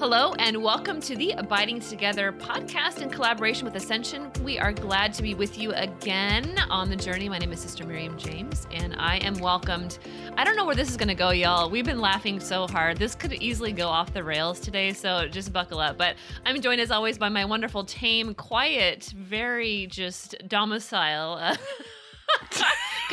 Hello, and welcome to the Abiding Together podcast in collaboration with Ascension. We are glad to be with you again on the journey. My name is Sister Miriam James, and I am welcomed. I don't know where this is going to go, y'all. We've been laughing so hard. This could easily go off the rails today, so just buckle up. But I'm joined as always by my wonderful, tame, quiet, very just domicile uh, co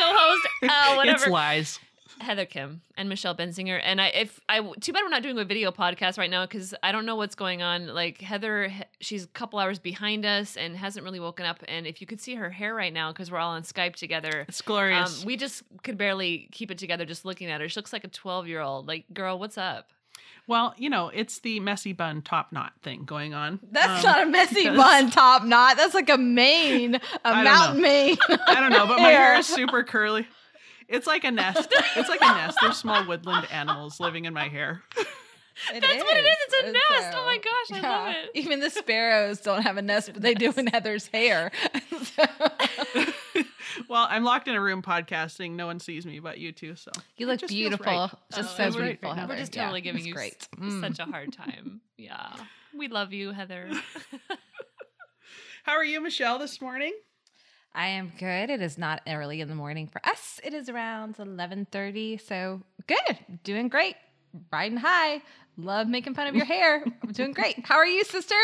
host, uh, whatever. It's lies. Heather Khym and Michelle Benzinger. And I, if I, too bad we're not doing a video podcast right now because I don't know what's going on. Like Heather, she's a couple hours behind us and hasn't really woken up. And if you could see her hair right now, because we're all on Skype together, It's glorious. um, we just could barely keep it together just looking at her. She looks like a 12 year old. Like, girl, what's up? well, you know, it's the messy bun top knot thing going on. That's Um, not a messy because- bun top knot. That's like a mane, a mountain know. mane. I don't know, but my hair Hair. is super curly. It's like a nest. It's like a nest. There's small woodland animals living in my hair. It That's what it is. It's a nest. Oh my gosh, I love it. Even the sparrows don't have a nest, but they do in Heather's hair. well, I'm locked in a room podcasting. No one sees me but you two. So you look just beautiful. right. Just Oh, so beautiful. right. Heather. We're just Yeah, totally giving you great. s- Mm. such a hard time. Yeah. We love you, Heather. how are you, Michelle, this morning? I am good. It is not early in the morning for us. It is around 11:30. So good. Doing great. Riding high. Love making fun of your hair. I'm doing great. How are you, sister?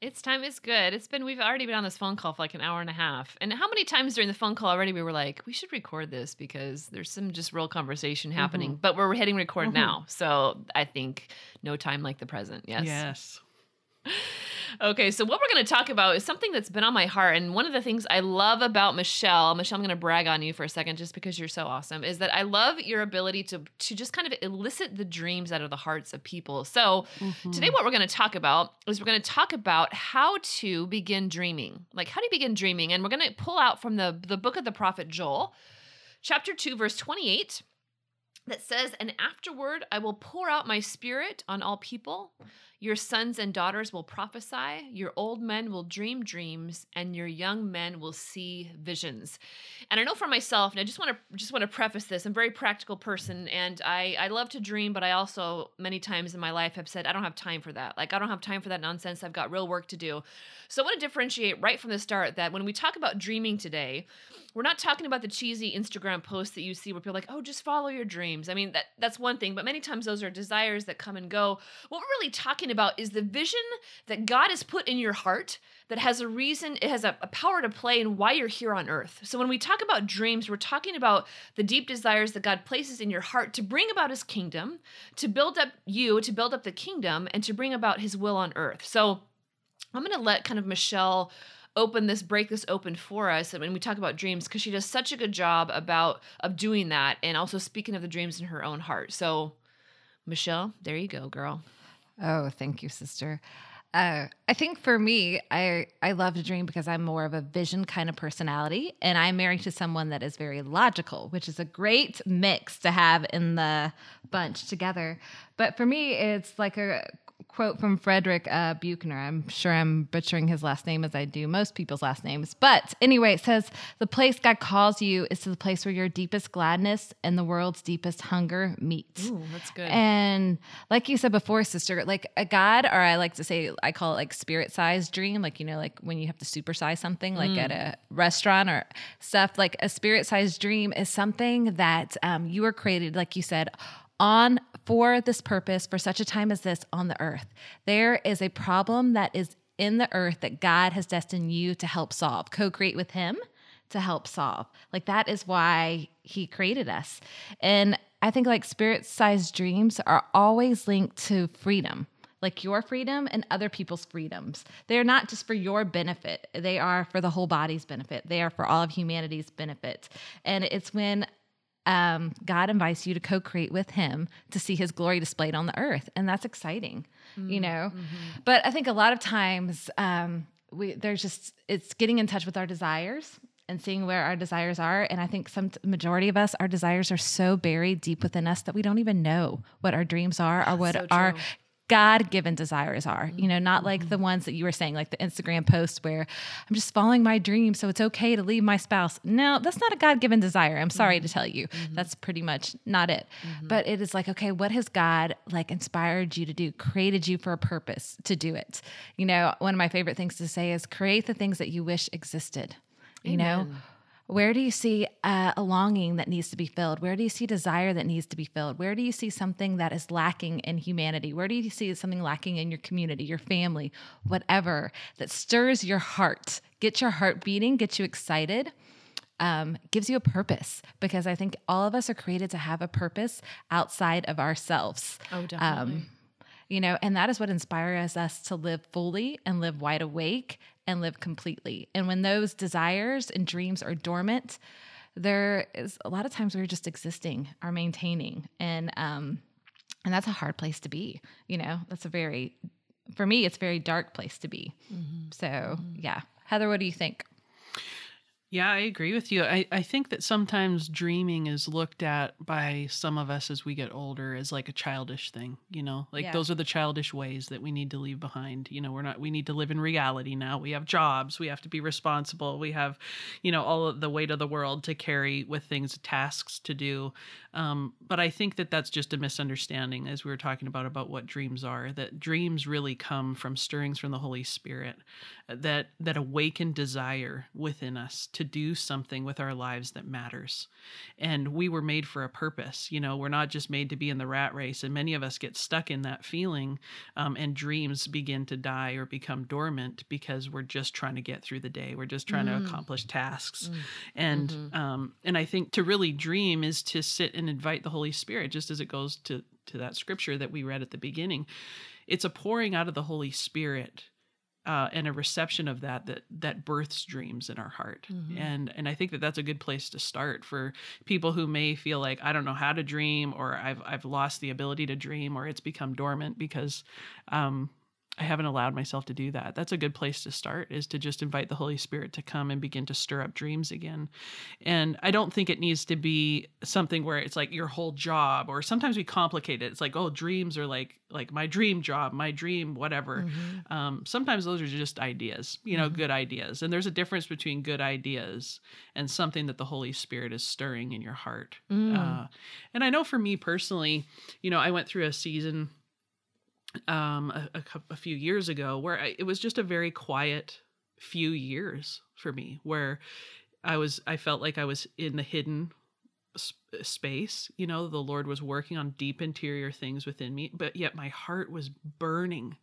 It's time. It's good. It's been. We've already been on this phone call for like an hour and a half. And how many times during the phone call already we were like, we should record this because there's some just real conversation happening. But we're hitting record Mhm. now, so I think no time like the present. Yes. Yes. Okay, so what we're going to talk about is something that's been on my heart. And one of the things I love about Michelle, Michelle, I'm going to brag on you for a second just because you're so awesome, is that I love your ability to, to just kind of elicit the dreams out of the hearts of people. So today, mm-hmm. what we're going to talk about is we're going to talk about how to begin dreaming. Like, how do you begin dreaming? And we're going to pull out from the, the book of the prophet Joel, chapter 2, verse 28 that says, And afterward I will pour out my spirit on all people. Your sons and daughters will prophesy, your old men will dream dreams, and your young men will see visions. And I know for myself, and I just want to just want to preface this, I'm a very practical person, and I, I love to dream, but I also many times in my life have said, I don't have time for that. Like I don't have time for that nonsense. I've got real work to do. So I want to differentiate right from the start that when we talk about dreaming today, we're not talking about the cheesy Instagram posts that you see where people are like, oh, just follow your dreams. I mean, that that's one thing, but many times those are desires that come and go. What we're really talking about is the vision that God has put in your heart that has a reason, it has a, a power to play in why you're here on earth. So when we talk about dreams, we're talking about the deep desires that God places in your heart to bring about his kingdom, to build up you, to build up the kingdom, and to bring about his will on earth. So I'm going to let kind of Michelle open this break this open for us when we talk about dreams because she does such a good job about of doing that and also speaking of the dreams in her own heart so michelle there you go girl Oh, thank you, sister. Uh, I think for me, I I love to dream because I'm more of a vision kind of personality, and I'm married to someone that is very logical, which is a great mix to have in the bunch together. But for me, it's like a quote from Frederick uh, Buechner. I'm sure I'm butchering his last name as I do most people's last names. But anyway, it says, The place God calls you is to the place where your deepest gladness and the world's deepest hunger meet. Ooh, that's good And like you said before, sister, like a God, or I like to say, I call it like spirit sized dream. Like, you know, like when you have to supersize something, like at a restaurant or stuff, like a spirit sized dream is something that um, you were created, like you said, on for this purpose, for such a time as this on the earth. There is a problem that is in the earth that God has destined you to help solve, co create with Him to help solve. Like that is why he created us. And I think like spirit sized dreams are always linked to freedom. Like your freedom and other people's freedoms. They're not just for your benefit, they are for the whole body's benefit. They are for all of humanity's benefit. And it's when um, God invites you to co create with Him to see His glory displayed on the earth. And that's exciting, you know? But I think a lot of times um, we, there's just, it's getting in touch with our desires and seeing where our desires are. And I think some majority of us, our desires are so buried deep within us that we don't even know what our dreams are or what So our. God given desires are, you know, not like the ones that you were saying, like the Instagram post where I'm just following my dream, so it's okay to leave my spouse. No, that's not a God given desire. I'm sorry to tell you. Mm-hmm. That's pretty much not it. Mm-hmm. But it is like, okay, what has God like inspired you to do, created you for a purpose to do it? You know, one of my favorite things to say is create the things that you wish existed. You know, where do you see uh, a longing that needs to be filled? Where do you see desire that needs to be filled? Where do you see something that is lacking in humanity? Where do you see something lacking in your community, your family, whatever that stirs your heart, gets your heart beating, gets you excited? Um, gives you a purpose because I think all of us are created to have a purpose outside of ourselves. Oh, definitely. Um, you know, and that is what inspires us to live fully and live wide awake and live completely. And when those desires and dreams are dormant, there is a lot of times we're just existing or maintaining, and um, and that's a hard place to be. You know, that's a very, for me, it's a very dark place to be. So yeah, Heather, what do you think? Yeah, I agree with you. I, I think that sometimes dreaming is looked at by some of us as we get older as like a childish thing, you know? Like Yeah. those are the childish ways that we need to leave behind. You know, we're not we need to live in reality now. We have jobs, we have to be responsible. We have, you know, all of the weight of the world to carry with things, tasks to do. Um, but I think that that's just a misunderstanding as we were talking about about what dreams are. That dreams really come from stirrings from the Holy Spirit uh, that that awaken desire within us to do something with our lives that matters. And we were made for a purpose. You know, we're not just made to be in the rat race. And many of us get stuck in that feeling, um, and dreams begin to die or become dormant because we're just trying to get through the day. We're just trying to accomplish tasks. And um, and I think to really dream is to sit and invite the Holy Spirit, just as it goes to to that scripture that we read at the beginning. It's a pouring out of the Holy Spirit uh, and a reception of that that that births dreams in our heart. And and i think that that's a good place to start for people who may feel like i don't know how to dream or i've i've lost the ability to dream or it's become dormant because um I haven't allowed myself to do that. That's a good place to start is to just invite the Holy Spirit to come and begin to stir up dreams again. And I don't think it needs to be something where it's like your whole job or sometimes we complicate it. It's like, oh, dreams are like like my dream job, my dream whatever. Um, sometimes those are just ideas, you know, good ideas. And there's a difference between good ideas and something that the Holy Spirit is stirring in your heart. Uh, and I know for me personally, you know, I went through a season um, a, a, a few years ago where I, it was just a very quiet few years for me where I was I felt like I was in the hidden space you know the lord was working on deep interior things within me but yet my heart was burning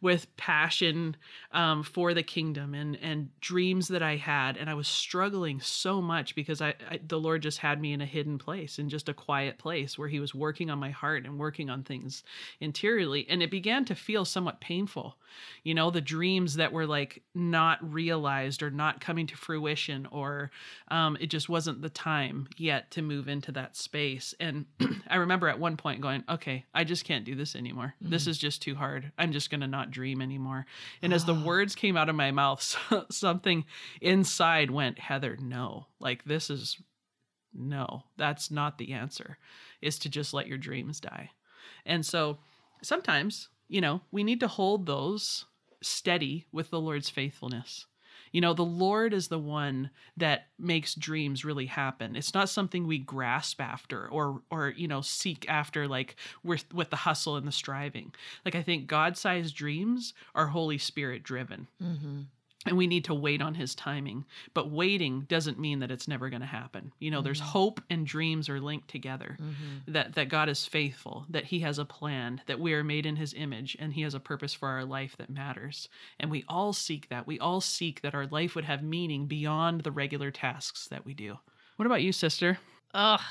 with passion um, for the kingdom and and dreams that i had. And i was struggling so much because I, I the lord just had me in a hidden place in just a quiet place where he was working on my heart and working on things interiorly. And it began to feel somewhat painful you know the dreams that were like not realized or not coming to fruition or um, it just wasn't the time yet to move into that space. And i remember at one point going okay i just can't do this anymore. This mm-hmm. is just too hard. I'm just going to not dream anymore. And as the ah. words came out of my mouth something inside went heather no. Like this is no. That's not the answer is to just let your dreams die. And so sometimes you know we need to hold those steady with the lord's faithfulness you know the lord is the one that makes dreams really happen. It's not something we grasp after or or you know seek after like with with the hustle and the striving. Like i think god-sized dreams are holy spirit driven mm-hmm. And we need to wait on his timing. But waiting doesn't mean that it's never going to happen. You know there's mm-hmm. hope and dreams are linked together. Mm-hmm. That that god is faithful that he has a plan that we are made in his image and he has a purpose for our life that matters. And we all seek that. We all seek that our life would have meaning beyond the regular tasks that we do. What about you sister? Oh,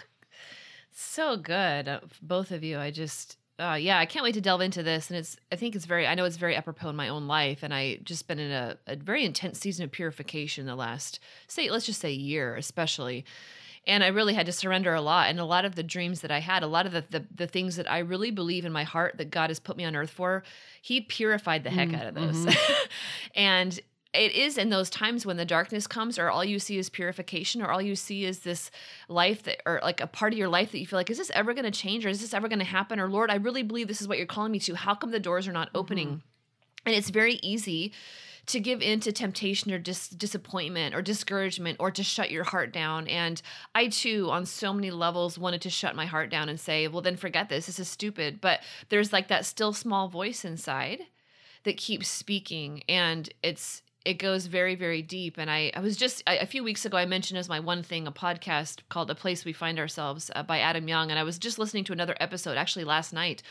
so good, both of you. I just, uh, yeah, I can't wait to delve into this. And it's, I think it's very, I know it's very apropos in my own life, and I just been in a, a very intense season of purification the last, say, let's just say year, especially. And I really had to surrender a lot. And a lot of the dreams that I had, a lot of the, the, the things that I really believe in my heart that God has put me on earth for, He purified the heck out of those. and it is in those times when the darkness comes or all you see is purification or all you see is this life that or like a part of your life that you feel like is this ever going to change or is this ever going to happen or lord i really believe this is what you're calling me to how come the doors are not opening mm-hmm. and it's very easy to give in to temptation or dis- disappointment or discouragement or to shut your heart down. And I too, on so many levels, wanted to shut my heart down and say, well, then forget this. This is stupid. But there's like that still small voice inside that keeps speaking. And it's, it goes very very deep. And i, I was just I, a few weeks ago i mentioned as my one thing a podcast called a place we find ourselves uh, by adam young. And i was just listening to another episode actually last night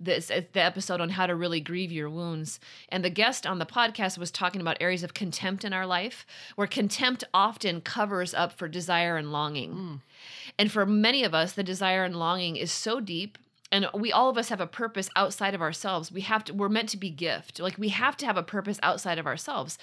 this uh, the episode on how to really grieve your wounds. And the guest on the podcast was talking about areas of contempt in our life where contempt often covers up for desire and longing. Mm. and for many of us the desire and longing is so deep and we all of us have a purpose outside of ourselves. We have to we're meant to be gift. Like we have to have a purpose outside of ourselves.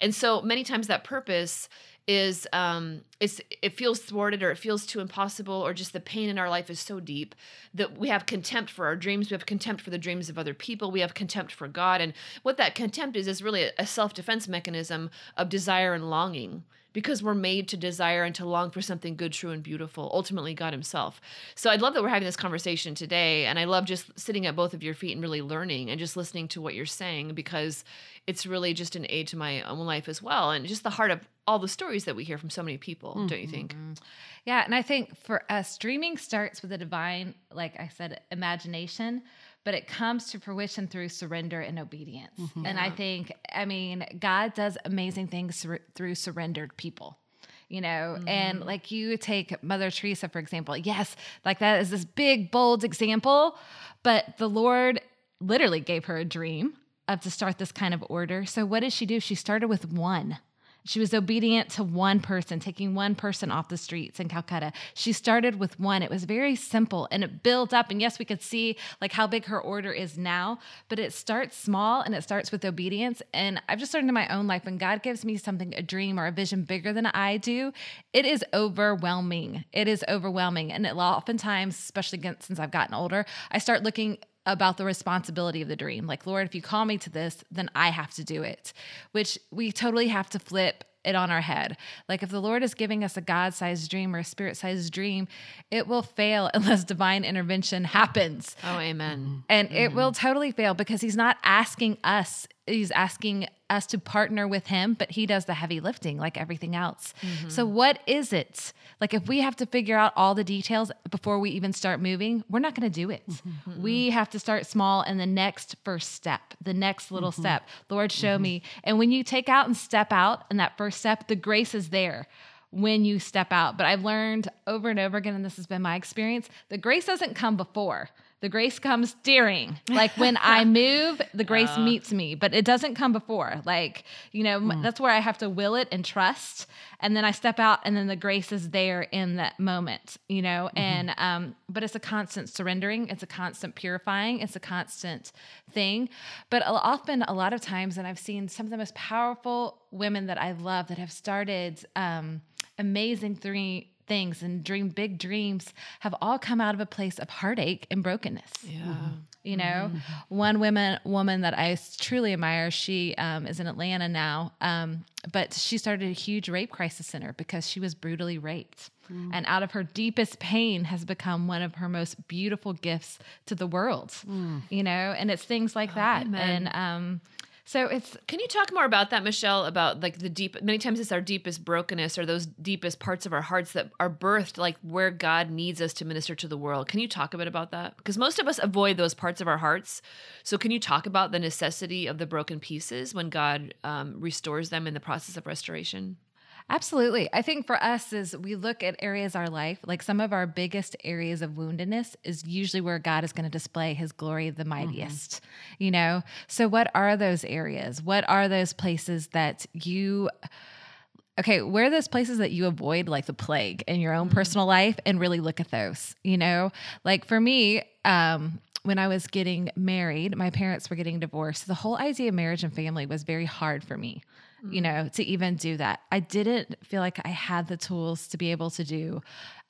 And so many times that purpose is um it's it feels thwarted or it feels too impossible or just the pain in our life is so deep that we have contempt for our dreams. We have contempt for the dreams of other people. We have contempt for god. And what that contempt is is really a self-defense mechanism of desire and longing because we're made to desire and to long for something good, true, and beautiful, ultimately God Himself. So I'd love that we're having this conversation today. And I love just sitting at both of your feet and really learning and just listening to what you're saying because it's really just an aid to my own life as well. And just the heart of all the stories that we hear from so many people, mm-hmm. don't you think? Mm-hmm. Yeah. And I think for us, dreaming starts with a divine, like I said, imagination but it comes to fruition through surrender and obedience. Mm-hmm. And I think, I mean, God does amazing things through surrendered people you know mm-hmm. and like you take mother teresa for example yes like that is this big bold example but the lord literally gave her a dream of to start this kind of order so what did she do she started with one she was obedient to one person, taking one person off the streets in Calcutta. She started with one. It was very simple and it built up. And yes, we could see like how big her order is now, but it starts small and it starts with obedience. And I've just learned in my own life when God gives me something, a dream or a vision bigger than I do, it is overwhelming. It is overwhelming. And it oftentimes, especially since I've gotten older, I start looking about the responsibility of the dream. Like, Lord, if you call me to this, then I have to do it, which we totally have to flip it on our head. Like, if the Lord is giving us a God sized dream or a spirit sized dream, it will fail unless divine intervention happens. Oh, amen. And mm-hmm. it will totally fail because He's not asking us, He's asking us to partner with him, but he does the heavy lifting like everything else. Mm-hmm. So, what is it? Like, if we have to figure out all the details before we even start moving, we're not going to do it. Mm-hmm. We have to start small and the next first step, the next little mm-hmm. step. Lord, show mm-hmm. me. And when you take out and step out in that first step, the grace is there when you step out. But I've learned over and over again, and this has been my experience, the grace doesn't come before the grace comes during. Like when I move, the grace uh, meets me, but it doesn't come before. Like, you know, mm. that's where I have to will it and trust. And then I step out and then the grace is there in that moment, you know, mm-hmm. and, um, but it's a constant surrendering. It's a constant purifying. It's a constant thing. But often, a lot of times, and I've seen some of the most powerful women that I love that have started, um, amazing three things and dream big dreams have all come out of a place of heartache and brokenness. Yeah. Mm-hmm. You know, mm-hmm. one woman woman that I truly admire, she um, is in Atlanta now, um, but she started a huge rape crisis center because she was brutally raped. Mm. And out of her deepest pain has become one of her most beautiful gifts to the world. Mm. You know, and it's things like oh, that. Amen. And um, so it's Can you talk more about that, Michelle? About like the deep many times it's our deepest brokenness or those deepest parts of our hearts that are birthed like where God needs us to minister to the world. Can you talk a bit about that? Because most of us avoid those parts of our hearts. So can you talk about the necessity of the broken pieces when God um, restores them in the process of restoration? Absolutely. I think for us is we look at areas of our life, like some of our biggest areas of woundedness is usually where God is going to display his glory the mm-hmm. mightiest. Mm-hmm. You know? So what are those areas? What are those places that you okay, where are those places that you avoid like the plague in your own mm-hmm. personal life and really look at those, you know? Like for me, um, when I was getting married, my parents were getting divorced. The whole idea of marriage and family was very hard for me you know, to even do that. I didn't feel like I had the tools to be able to do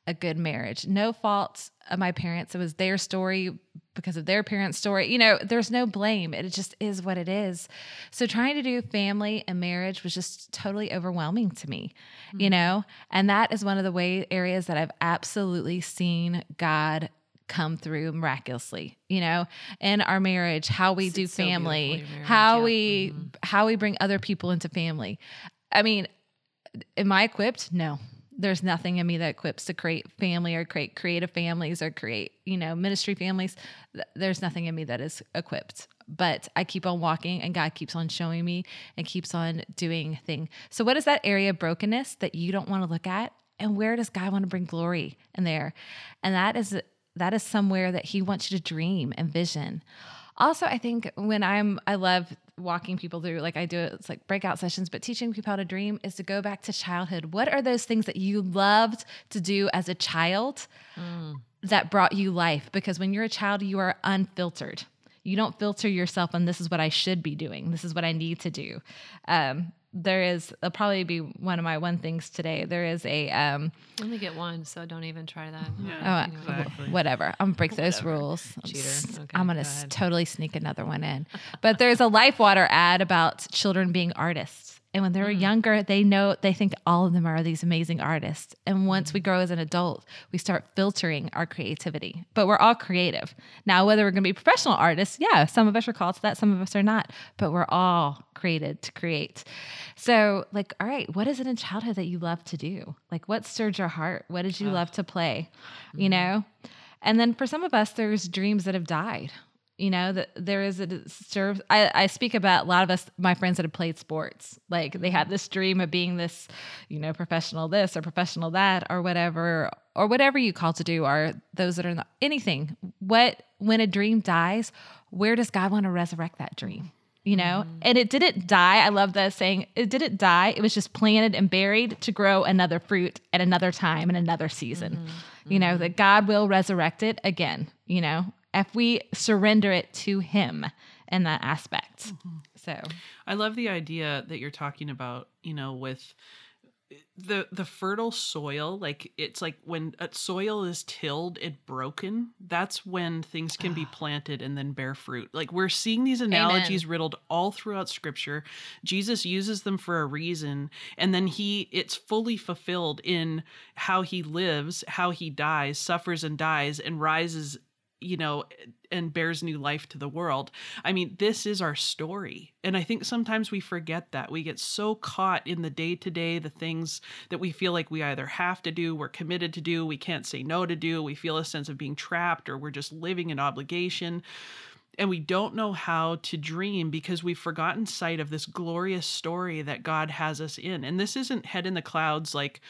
a good marriage. No fault of my parents. It was their story, because of their parents' story. You know, there's no blame. It just is what it is. So trying to do family and marriage was just totally overwhelming to me, mm-hmm. you know? And that is one of the way areas that I've absolutely seen God come through miraculously you know in our marriage how we it's do family so how yeah. we mm-hmm. how we bring other people into family. I mean am i equipped? No. There's nothing in me that equips to create family or create creative families or create you know ministry families. There's nothing in me that is equipped. But i keep on walking and god keeps on showing me and keeps on doing thing. So what is that area of brokenness that you don't want to look at? And where does god want to bring glory in there? And that is that is somewhere that he wants you to dream and vision. Also i think when i'm i love walking people through like i do it's like breakout sessions but teaching people how to dream is to go back to childhood. What are those things that you loved to do as a child mm. that brought you life? Because when you're a child you are unfiltered. You don't filter yourself and this is what i should be doing. This is what i need to do. Um, there is it'll probably be one of my one things today. There is a um only get one, so don't even try that. Yeah, oh, exactly. whatever. I'm gonna break those rules. Cheater. Okay, I'm gonna go totally sneak another one in. But there's a Life Water ad about children being artists. And when they were mm. younger, they know they think all of them are these amazing artists. And once we mm. grow as an adult, we start filtering our creativity. But we're all creative. Now, whether we're going to be professional artists, yeah, some of us are called to that, some of us are not, but we're all created to create. So, like, all right, what is it in childhood that you love to do? Like, what stirred your heart? What did you love to play? Mm-hmm. You know? And then for some of us, there's dreams that have died you know that there is a serve I, I speak about a lot of us my friends that have played sports. Like they had this dream of being this you know professional this or professional that or whatever or whatever you call to do are those that are not anything. What when a dream dies where does god want to resurrect that dream? You know? Mm-hmm. and it didn't die. I love that saying it didn't die. It was just planted and buried to grow another fruit at another time and another season. Mm-hmm. you know that god will resurrect it again you know if we surrender it to him in that aspect. Mm-hmm. So I love the idea that you're talking about, you know, with the the fertile soil like it's like when a soil is tilled it broken that's when things can be planted and then bear fruit like we're seeing these analogies Amen. riddled all throughout scripture jesus uses them for a reason and then he it's fully fulfilled in how he lives how he dies suffers and dies and rises you know, and bears new life to the world. I mean, this is our story. And I think sometimes we forget that. We get so caught in the day to day, the things that we feel like we either have to do, we're committed to do, we can't say no to do, we feel a sense of being trapped, or we're just living in obligation. And we don't know how to dream because we've forgotten sight of this glorious story that God has us in. And this isn't head in the clouds like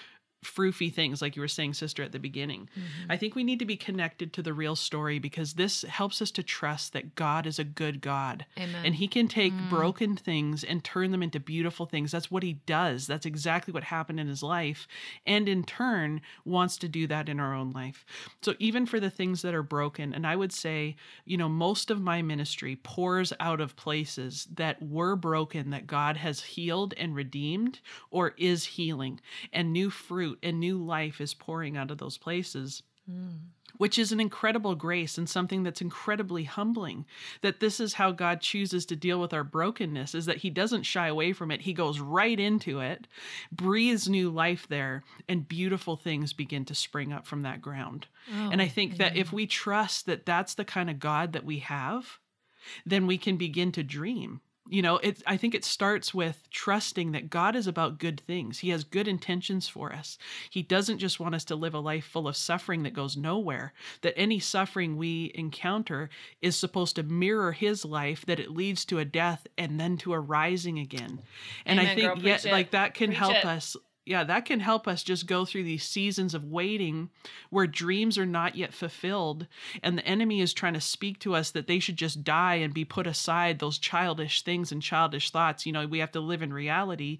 froofy things like you were saying sister at the beginning mm-hmm. i think we need to be connected to the real story because this helps us to trust that god is a good god Amen. and he can take mm. broken things and turn them into beautiful things that's what he does that's exactly what happened in his life and in turn wants to do that in our own life so even for the things that are broken and i would say you know most of my ministry pours out of places that were broken that god has healed and redeemed or is healing and new fruit fruit and new life is pouring out of those places. Mm. Which is an incredible grace and something that's incredibly humbling. That this is how God chooses to deal with our brokenness, is that He doesn't shy away from it. He goes right into it, breathes new life there, and beautiful things begin to spring up from that ground. Oh, and I think that if we trust that that's the kind of God that we have, then we can begin to dream you know it i think it starts with trusting that god is about good things. He has good intentions for us. He doesn't just want us to live a life full of suffering that goes nowhere that any suffering we encounter is supposed to mirror his life that it leads to a death and then to a rising again. And Amen, i think yet like that can preach help it. us yeah, that can help us just go through these seasons of waiting where dreams are not yet fulfilled and the enemy is trying to speak to us that they should just die and be put aside those childish things and childish thoughts. You know, we have to live in reality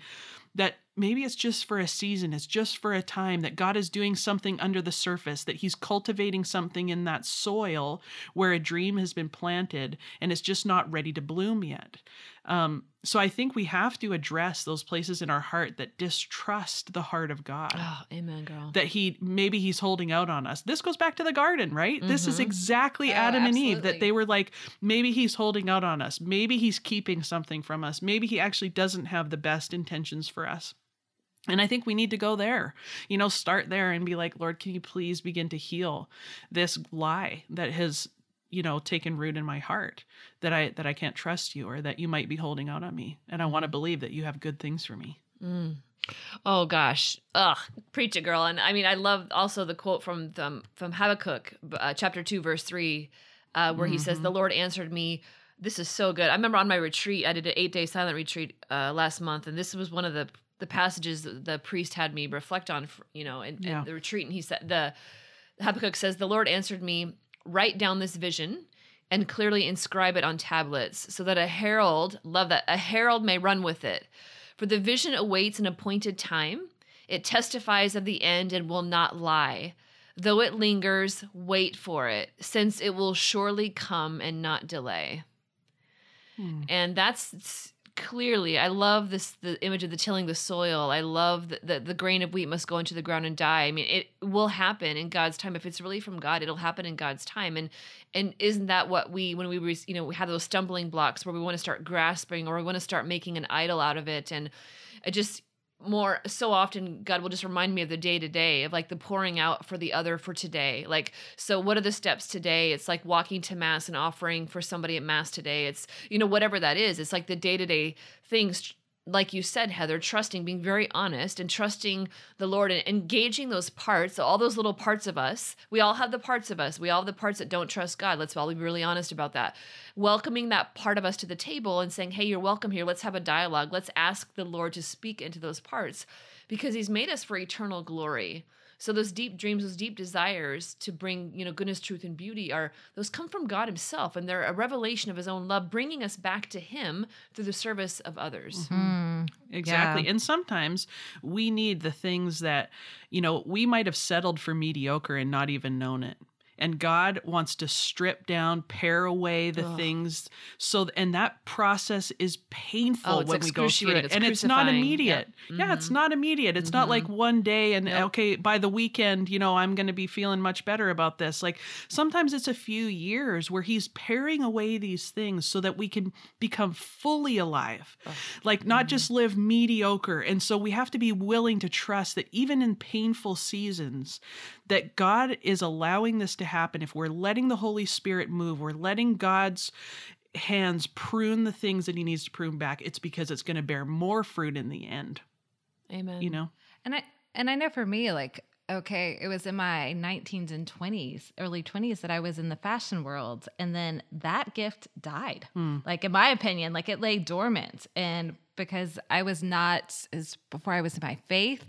that maybe it's just for a season, it's just for a time, that God is doing something under the surface, that He's cultivating something in that soil where a dream has been planted and it's just not ready to bloom yet. Um, so I think we have to address those places in our heart that distrust the heart of God. Oh, amen, girl. That he maybe he's holding out on us. This goes back to the garden, right? This is Mhm. exactly Oh, Adam and Eve that they were like, maybe he's holding out on us. Maybe he's keeping something from us. Maybe he actually doesn't have the best intentions for us. And I think we need to go there, you know, start there and be like, Lord, can you please begin to heal this lie that has, you know, taken root in my heart that I that I can't trust you or that you might be holding out on me. And I want to believe that you have good things for me. Mm. Oh gosh, ugh, preach it, girl. And I mean, I love also the quote from um, from Habakkuk, uh, chapter two, verse three, uh, where he says, Mhm. "The Lord answered me." This is so good. I remember on my retreat, I did an eight day silent retreat uh, last month, and this was one of the the passages that the priest had me reflect on, for, you know, in, in the retreat. And he said, the Habakkuk says, "The Lord answered me, write down this vision." And clearly inscribe it on tablets so that a herald, love that, a herald may run with it. For the vision awaits an appointed time. It testifies of the end and will not lie. Though it lingers, wait for it, since it will surely come and not delay. Hmm. And that's clearly, I love this the image of the tilling the soil. I love that the, the grain of wheat must go into the ground and die. I mean, it will happen in God's time. If it's really from God, it'll happen in God's time. And and isn't that what we when we re- you know we have those stumbling blocks where we want to start grasping or we want to start making an idol out of it and I just more so often God will just remind me of the day to day of like the pouring out for the other for today. Like, so what are the steps today? It's like walking to mass and offering for somebody at mass today. It's, you know, whatever that is. It's like the day to day things, like you said, Heather, trusting, being very honest and trusting the Lord and engaging those parts, all those little parts of us. We all have the parts of us. We all have the parts that don't trust God. Let's all be really honest about that. Welcoming that part of us to the table and saying, hey, you're welcome here. Let's have a dialogue. Let's ask the Lord to speak into those parts because He's made us for eternal glory. So those deep dreams, those deep desires to bring, you know, goodness, truth, and beauty are those come from God Himself, and they're a revelation of His own love, bringing us back to Him through the service of others. Mm. Exactly. Yeah. And sometimes we need the things that, you know, we might have settled for mediocre and not even known it. And God wants to strip down, pare away the Ugh. things. So, and that process is painful Oh, when we go through it. It's and it's not immediate. Yep. Yeah, it's Mhm. not immediate. It's not like one day and, Nope. okay, by the weekend, you know, I'm going to be feeling much better about this. Like sometimes it's a few years where He's paring away these things so that we can become fully alive Ugh. like not Mhm. just live mediocre and so we have to be willing to trust that even in painful seasons that god is allowing this to happen if we're letting the holy spirit move we're letting god's hands prune the things that he needs to prune back it's because it's going to bear more fruit in the end Amen. you know And I and I know for me, like, okay, it was in my 19s and 20s, early 20s that I was in the fashion world. And then that gift died. Hmm. Like, in my opinion, like it lay dormant. And because I was not as before I was in my faith,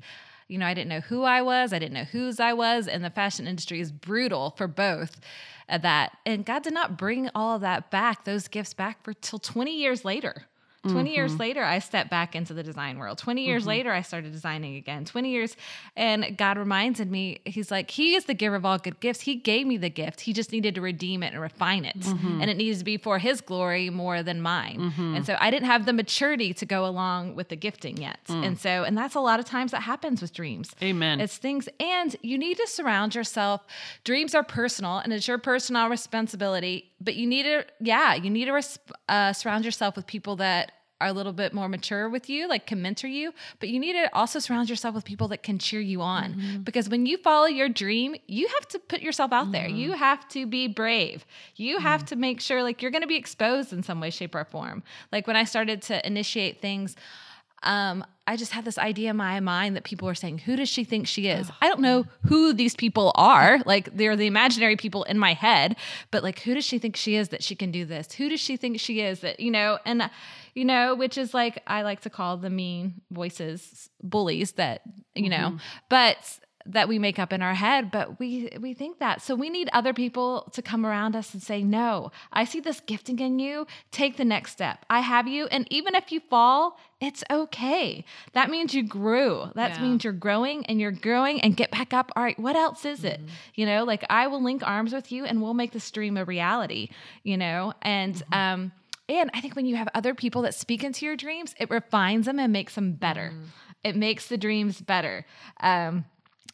you know, I didn't know who I was, I didn't know whose I was. And the fashion industry is brutal for both of that. And God did not bring all of that back, those gifts back for till 20 years later. 20 years mm-hmm. later, I stepped back into the design world. 20 years mm-hmm. later, I started designing again. 20 years, and God reminded me, He's like, He is the giver of all good gifts. He gave me the gift. He just needed to redeem it and refine it. Mm-hmm. And it needs to be for His glory more than mine. And so I didn't have the maturity to go along with the gifting yet. Mm. And so, and that's a lot of times that happens with dreams. amen It's things, and you need to surround yourself. Dreams are personal, and it's your personal responsibility. But you need to, yeah, you need to res- uh, surround yourself with people that are a little bit more mature with you, like can mentor you. But you need to also surround yourself with people that can cheer you on. Mm-hmm. Because when you follow your dream, you have to put yourself out there. You mm-hmm. have to be brave. You have mm-hmm. to make sure, like, you're going to be exposed in some way, shape, or form. Like when I started to initiate things um, I just had this idea in my mind that people were saying, Who does she think she is? Oh. I don't know who these people are. Like, they're the imaginary people in my head, but like, who does she think she is that she can do this? Who does she think she is that, you know, and, you know, which is like, I like to call the mean voices bullies that, you know, mm-hmm. but that we make up in our head but we we think that. So we need other people to come around us and say no i see this gifting in you. Take the next step. I have you and even if you fall it's okay. That means you grew. That Yeah. means you're growing and you're growing and get back up. All right what else is it? You know like i will link arms with you and we'll make this dream a reality you know? And um And I think when you have other people that speak into your dreams, it refines them and makes them better. Mm. It makes the dreams better. Um,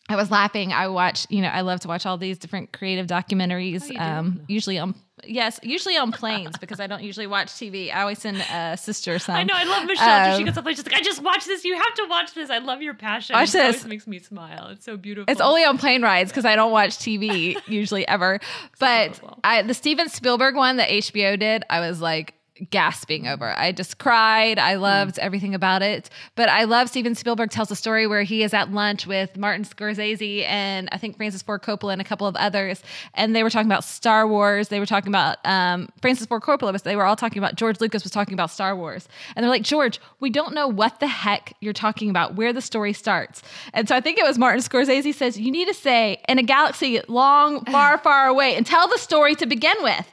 I was laughing. I watch, you know, I love to watch all these different creative documentaries. Oh, um, usually on, yes, usually on planes because I don't usually watch TV. I always send a sister some. I know. I love Michelle. after she Um, gets up, she's like, I just watched this. You have to watch this. I love your passion. Watch It always this. makes me smile. It's so beautiful. It's only on plane rides because I don't watch TV usually ever. But adorable. I, the Steven Spielberg one that HBO did, I was like gasping over. I just cried. I loved everything about it. But I love Steven Spielberg tells a story where he is at lunch with Martin Scorsese and I think Francis Ford Coppola and a couple of others, and they were talking about Star Wars. They were talking about um, Francis Ford Coppola, but they were all talking about George Lucas was talking about Star Wars, and they're like, George, we don't know what the heck you're talking about, where the story starts. And so I think it was Martin Scorsese says you need to say in a galaxy long, far, far away, and tell the story to begin with.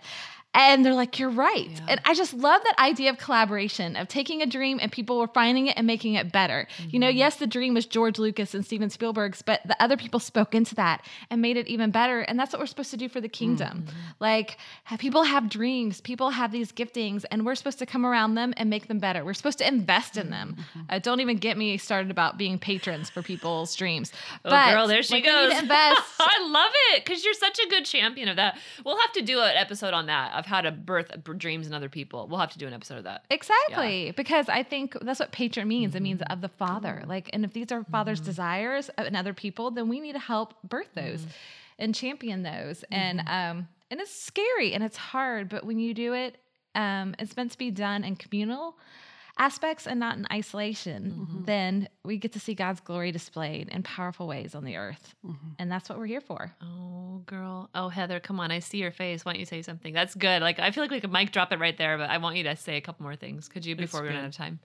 And they're like, you're right. Yeah. And I just love that idea of collaboration, of taking a dream and people were finding it and making it better. You know, mm-hmm. yes, the dream was George Lucas and Steven Spielberg's, but the other people spoke into that and made it even better. And that's what we're supposed to do for the kingdom. Mm-hmm. Like, have, people have dreams, people have these giftings, and we're supposed to come around them and make them better. We're supposed to invest in them. Mm-hmm. Uh, don't even get me started about being patrons for people's dreams. Oh, but girl, there she like, goes. invest. I love it because you're such a good champion of that. We'll have to do an episode on that of how to birth dreams in other people. We'll have to do an episode of that. Exactly, because I think that's what patron means. It means mm-hmm. of the father. Mm-hmm. Like, and if these are father's mm-hmm. desires uh, in other people, then we need to help birth those and champion those. And um, and it's scary and it's hard, but when you do it, um, it's meant to be done in communal aspects and not in isolation. Mm-hmm. Then we get to see God's glory displayed in powerful ways on the earth, mm-hmm. and that's what we're here for. Oh, girl. Oh, Heather, come on. I see your face. Why don't you say something? That's good. Like, I feel like we could mic drop it right there, but I want you to say a couple more things. Could you before we run out of time?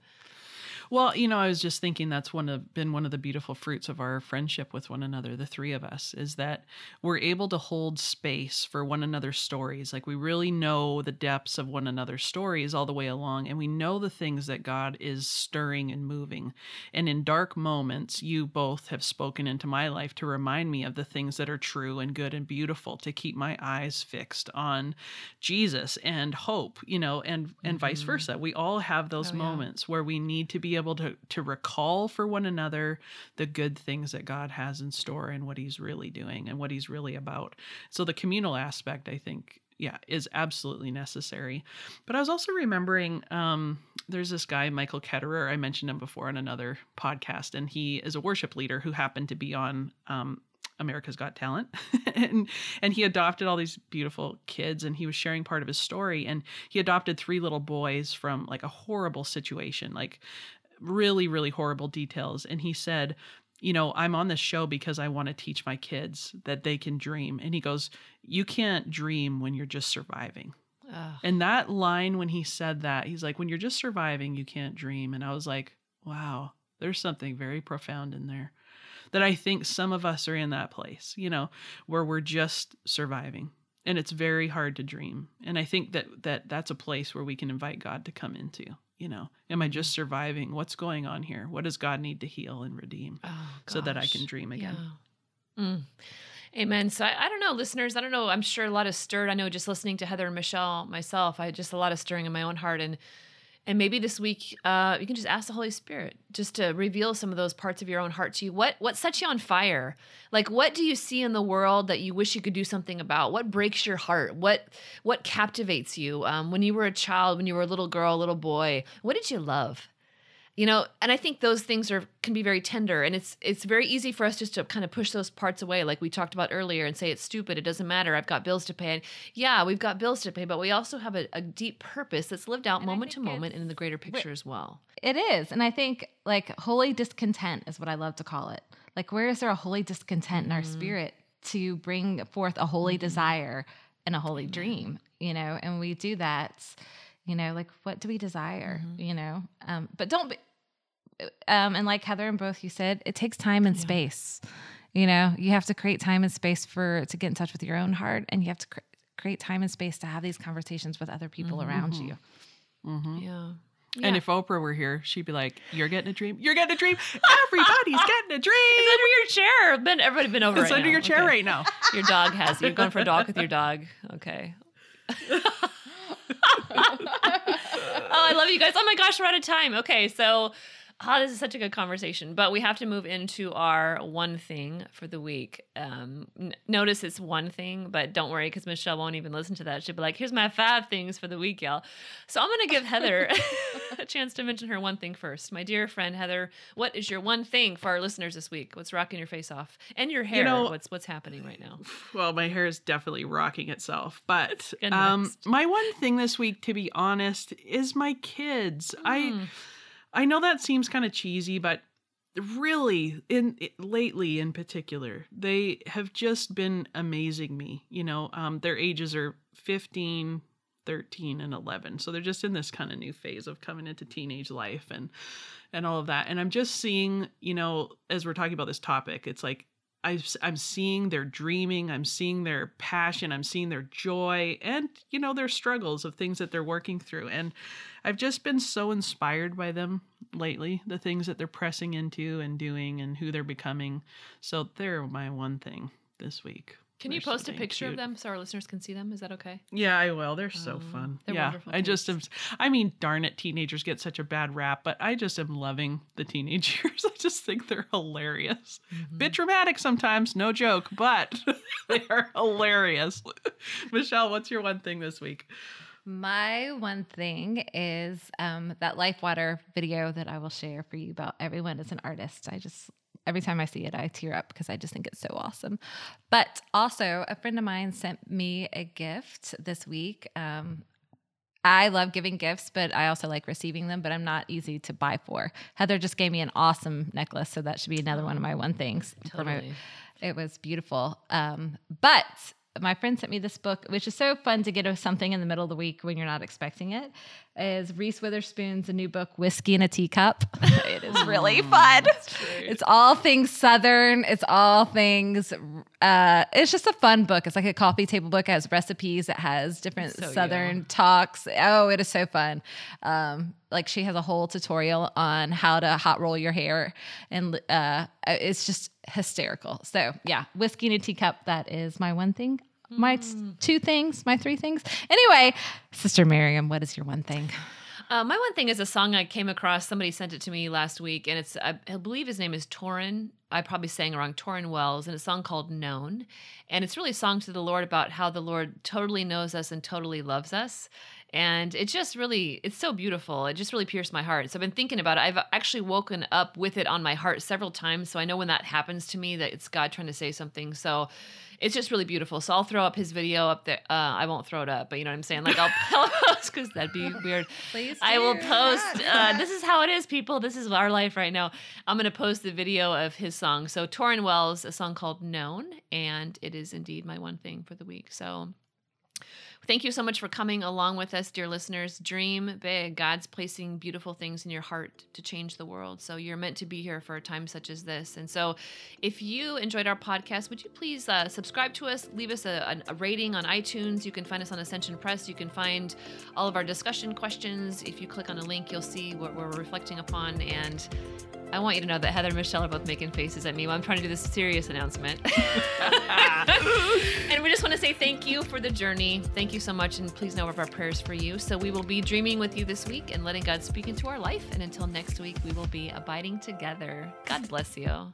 Well, you know, I was just thinking that's one of been one of the beautiful fruits of our friendship with one another, the three of us, is that we're able to hold space for one another's stories. Like we really know the depths of one another's stories all the way along, and we know the things that God is stirring and moving. And in dark moments, you both have spoken into my life to remind me of the things that are true and good and beautiful, to keep my eyes fixed on Jesus and hope, you know, and and vice mm-hmm. versa. We all have those Oh, yeah. moments where we need to be able to to recall for one another the good things that God has in store and what he's really doing and what he's really about. So the communal aspect I think yeah is absolutely necessary. But I was also remembering um there's this guy Michael Ketterer I mentioned him before on another podcast and he is a worship leader who happened to be on um America's Got Talent, and and he adopted all these beautiful kids, and he was sharing part of his story, and he adopted three little boys from like a horrible situation, like really really horrible details, and he said, you know, I'm on this show because I want to teach my kids that they can dream, and he goes, you can't dream when you're just surviving. Ugh. And that line when he said that, he's like, when you're just surviving, you can't dream. And I was like, wow, there's something very profound in there. That I think some of us are in that place, you know, where we're just surviving. And it's very hard to dream. And I think that that that's a place where we can invite God to come into, you know. Am I just surviving? What's going on here? What does God need to heal and redeem Oh, so that I can dream again? Yeah. Mm. Amen. So I, I don't know, listeners. I don't know. I'm sure a lot of stirred. I know just listening to Heather and Michelle myself. I just a lot of stirring in my own heart, and and maybe this week uh, you can just ask the Holy Spirit just to reveal some of those parts of your own heart to you. What what sets you on fire? Like what do you see in the world that you wish you could do something about? What breaks your heart? What what captivates you? Um, when you were a child, when you were a little girl, a little boy, what did you love? You know and i think those things are can be very tender and it's it's very easy for us just to kind of push those parts away like we talked about earlier and say it's stupid it doesn't matter i've got bills to pay and yeah we've got bills to pay but we also have a, a deep purpose that's lived out And moment to moment and in the greater picture as well It is. And I think like holy discontent is what I love to call it. Like, where is there a holy discontent in our Mhm. spirit to bring forth a holy Mhm. desire and a holy Amen. dream? You know, and we do that, you know, like what do we desire? Mhm. You know, um, but don't be, um, and like Heather and both you said, it takes time and Yeah. space. You know, you have to create time and space for to get in touch with your own heart, and you have to cr- create time and space to have these conversations with other people around Mhm. you. hmm yeah And if Oprah were here, she'd be like, "You're getting a dream. You're getting a dream. Everybody's getting a dream. it's under your chair been everybody been over It's right under now. your chair Okay. right now." your dog has you're going for a dog with your dog okay oh, I love you guys. Oh my gosh, we're out of time. Okay, so oh, this is such a good conversation, but we have to move into our one thing for the week. Um, n- notice it's one thing, but don't worry because Michelle won't even listen to that. She'll be like, "Here's my five things for the week, y'all." So I'm gonna give Heather a chance to mention her one thing first. My dear friend Heather, what is your one thing for our listeners this week? What's rocking your face off and your hair? You know- what's what's happening right now? Well, my hair is definitely rocking itself. But um, my one thing this week, to be honest, is my kids. Mm. I know that seems kind of cheesy, but really, in lately in particular, they have just been amazing me. You know, um, their ages are 15, 13, and 11, so they're just in this kind of new phase of coming into teenage life and and all of that. And I'm just seeing, you know, as we're talking about this topic, it's like I, I'm seeing their dreaming, I'm seeing their passion, I'm seeing their joy, and you know their struggles of things that they're working through. And I've just been so inspired by them lately, the things that they're pressing into and doing, and who they're becoming. So they're my one thing this week. Can you They're so post a dang picture of them so our listeners can see them? Is that okay? Yeah, I will. They're so Oh, fun. they're yeah, wonderful I just am. I mean, darn it, teenagers get such a bad rap, but I just am loving the teenage years. I just think they're hilarious. Mm-hmm. Bit dramatic sometimes, no joke, but they are hilarious. Michelle, what's your one thing this week? My one thing is um, that Life Water video that I will share for you about everyone as an artist. I just every time I see it, I tear up because I just think it's so awesome. But also, a friend of mine sent me a gift this week. Um, I love giving gifts, but I also like receiving them, but I'm not easy to buy for. Heather just gave me an awesome necklace, so that should be another one of my one things. my- Totally. it was beautiful. Um, but my friend sent me this book, which is so fun to get something in the middle of the week when you're not expecting it. Is Reese Witherspoon's a new book, Whiskey in a Teacup? it is really fun. It's all things Southern. It's all things. Uh, it's just a fun book. It's like a coffee table book. It has recipes. It has different So. Southern talks. Oh, it is so fun. Um, like she has a whole tutorial on how to hot roll your hair, and uh, it's just hysterical. So yeah, whiskey in a teacup. That is my one thing. My t- two things. My three things. Anyway, Sister Miriam, what is your one thing? Uh, my one thing is a song I came across. Somebody sent it to me last week, and it's I, I believe his name is Tauren. I probably sang wrong, Tauren Wells, and a song called "Known," and it's really a song to the Lord about how the Lord totally knows us and totally loves us. And it just really, it's so beautiful. It just really pierced my heart. So I've been thinking about it. I've actually woken up with it on my heart several times. So I know when that happens to me that it's God trying to say something. So it's just really beautiful. So I'll throw up his video up there. Uh, I won't throw it up, but you know what I'm saying? Like I'll, post because that'd be weird. Please, I will post. Uh, this is how it is, people. This is our life right now. I'm going to post the video of his song. So, Tauren Wells, a song called Known, and it is indeed my one thing for the week. So, Thank you so much for coming along with us, dear listeners. Dream big. God's placing beautiful things in your heart to change the world. So you're meant to be here for a time such as this. And so, if you enjoyed our podcast, would you please uh, subscribe to us? Leave us a, a rating on iTunes. You can find us on Ascension Press. You can find all of our discussion questions. If you click on a link, you'll see what we're reflecting upon. And I want you to know that Heather and Michelle are both making faces at me while I'm trying to do this serious announcement. and we just want to say thank you for the journey thank you so much, and please know of our prayers for you. So we will be dreaming with you this week and letting God speak into our life. And until next week, we will be abiding together. God bless you.